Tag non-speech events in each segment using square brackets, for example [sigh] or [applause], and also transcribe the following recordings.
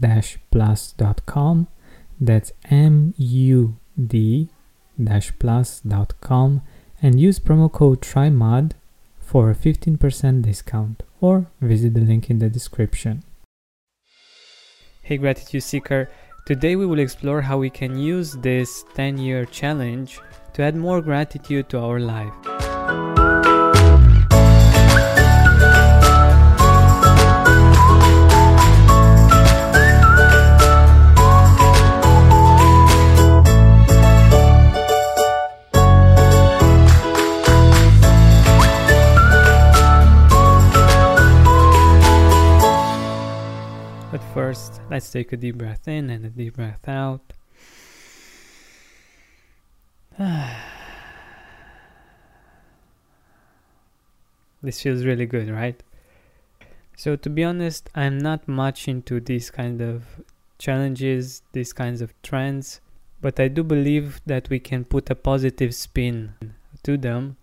mood-plus.com. That's M U D plus.com and use promo code TRYMUD for a 15% discount or visit the link in the description. Hey Gratitude Seeker, today we will explore how we can use this 10 year challenge to add more gratitude to our life. Take a deep breath in and a deep breath out. [sighs] this feels really good, right? So, to be honest, I'm not much into these kind of challenges, these kinds of trends, but I do believe that we can put a positive spin to them.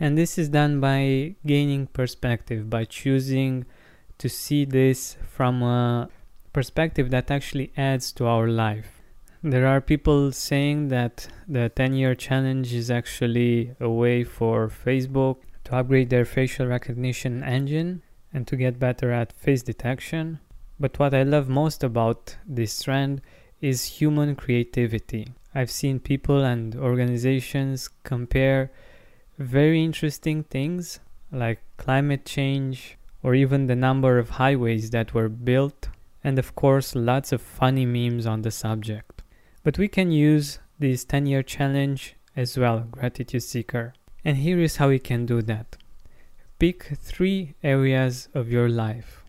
And this is done by gaining perspective, by choosing to see this from a perspective that actually adds to our life. There are people saying that the 10 year challenge is actually a way for Facebook to upgrade their facial recognition engine and to get better at face detection. But what I love most about this trend is human creativity. I've seen people and organizations compare very interesting things like climate change or even the number of highways that were built and of course lots of funny memes on the subject. But we can use this 10 year challenge as well, Gratitude Seeker. And here is how you can do that. Pick three areas of your life.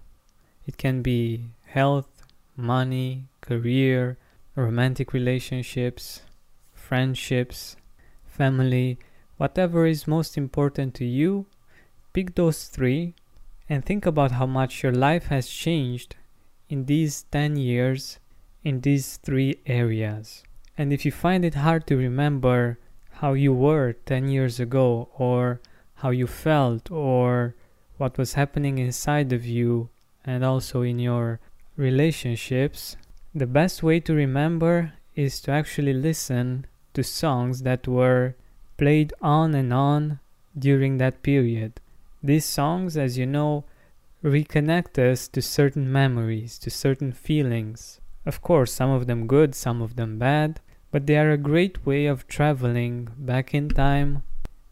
It can be health, money, career, romantic relationships, friendships, family, whatever is most important to you. Pick those three and think about how much your life has changed in these 10 years in these three areas. And if you find it hard to remember how you were 10 years ago, or how you felt, or what was happening inside of you, and also in your relationships, the best way to remember is to actually listen to songs that were played on and on during that period. These songs, as you know, reconnect us to certain memories, to certain feelings. Of course, some of them good, some of them bad, but they are a great way of traveling back in time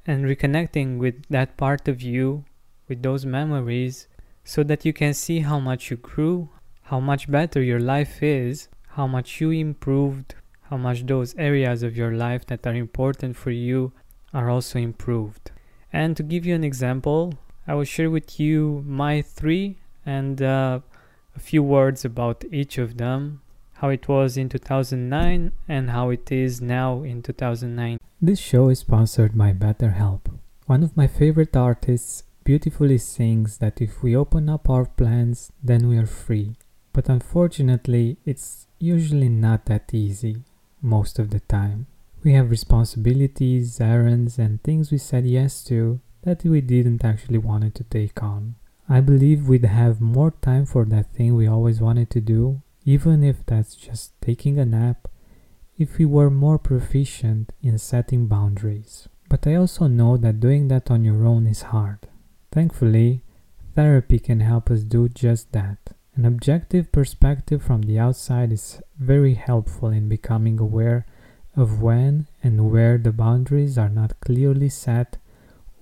and reconnecting with that part of you, with those memories, so that you can see how much you grew, how much better your life is, how much you improved, how much those areas of your life that are important for you are also improved. And to give you an example, I will share with you my three and uh, a few words about each of them, how it was in 2009 and how it is now in 2009. This show is sponsored by BetterHelp. One of my favorite artists beautifully sings that if we open up our plans, then we are free. But unfortunately, it's usually not that easy. most of the time. We have responsibilities, errands, and things we said yes to that we didn't actually wanted to take on. I believe we'd have more time for that thing we always wanted to do, even if that's just taking a nap, if we were more proficient in setting boundaries. But I also know that doing that on your own is hard. Thankfully, therapy can help us do just that. An objective perspective from the outside is very helpful in becoming aware of when and where the boundaries are not clearly set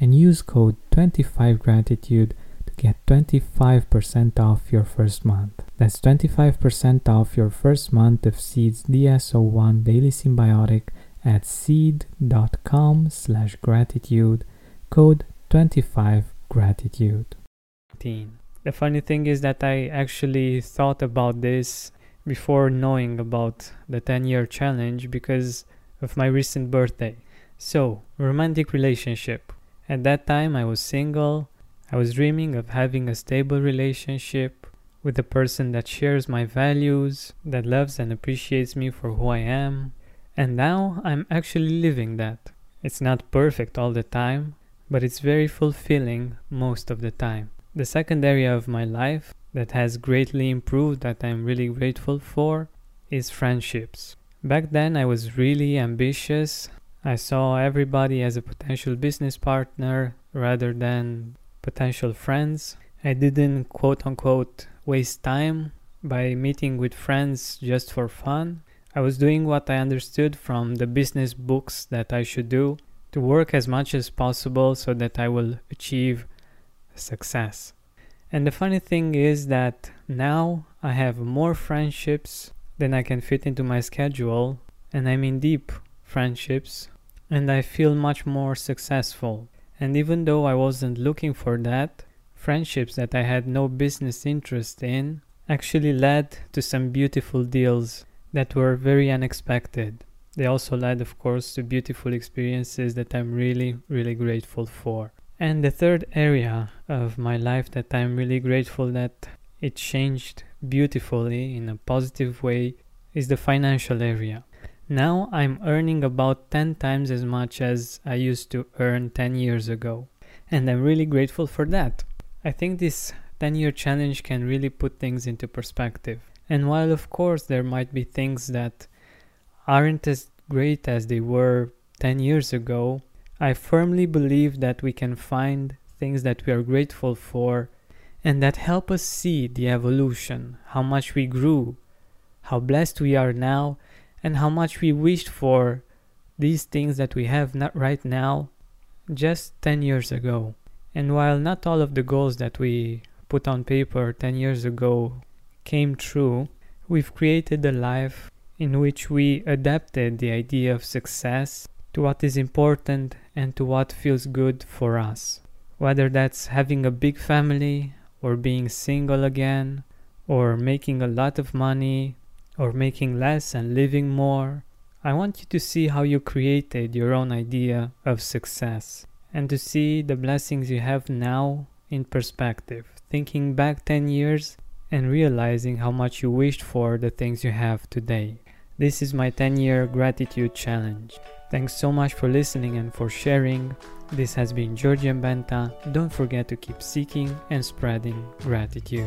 and use code 25gratitude to get 25% off your first month. That's 25% off your first month of Seed's DS01 Daily Synbiotic at seed.com slash gratitude, code 25gratitude. The funny thing is that I actually thought about this before knowing about the 10 year challenge because of my recent birthday. So, romantic relationship. At that time, I was single. I was dreaming of having a stable relationship with a person that shares my values, that loves and appreciates me for who I am. And now I'm actually living that. It's not perfect all the time, but it's very fulfilling most of the time. The second area of my life that has greatly improved that I'm really grateful for is friendships. Back then, I was really ambitious. I saw everybody as a potential business partner rather than potential friends. I didn't quote unquote waste time by meeting with friends just for fun. I was doing what I understood from the business books that I should do to work as much as possible so that I will achieve success. And the funny thing is that now I have more friendships than I can fit into my schedule, and I'm in deep friendships, and I feel much more successful. And even though I wasn't looking for that, friendships that I had no business interest in actually led to some beautiful deals that were very unexpected. They also led, of course, to beautiful experiences that I'm really, really grateful for. And the third area of my life that I'm really grateful that it changed beautifully in a positive way is the financial area. Now I'm earning about 10 times as much as I used to earn 10 years ago. And I'm really grateful for that. I think this 10 year challenge can really put things into perspective. And while, of course, there might be things that aren't as great as they were 10 years ago, I firmly believe that we can find things that we are grateful for and that help us see the evolution, how much we grew, how blessed we are now, and how much we wished for these things that we have not right now just 10 years ago. And while not all of the goals that we put on paper 10 years ago came true, we've created a life in which we adapted the idea of success to what is important and to what feels good for us. Whether that's having a big family, or being single again, or making a lot of money, or making less and living more. I want you to see how you created your own idea of success and to see the blessings you have now in perspective, thinking back 10 years and realizing how much you wished for the things you have today. This is my 10 year gratitude challenge. Thanks so much for listening and for sharing. This has been Georgian Benta. Don't forget to keep seeking and spreading gratitude.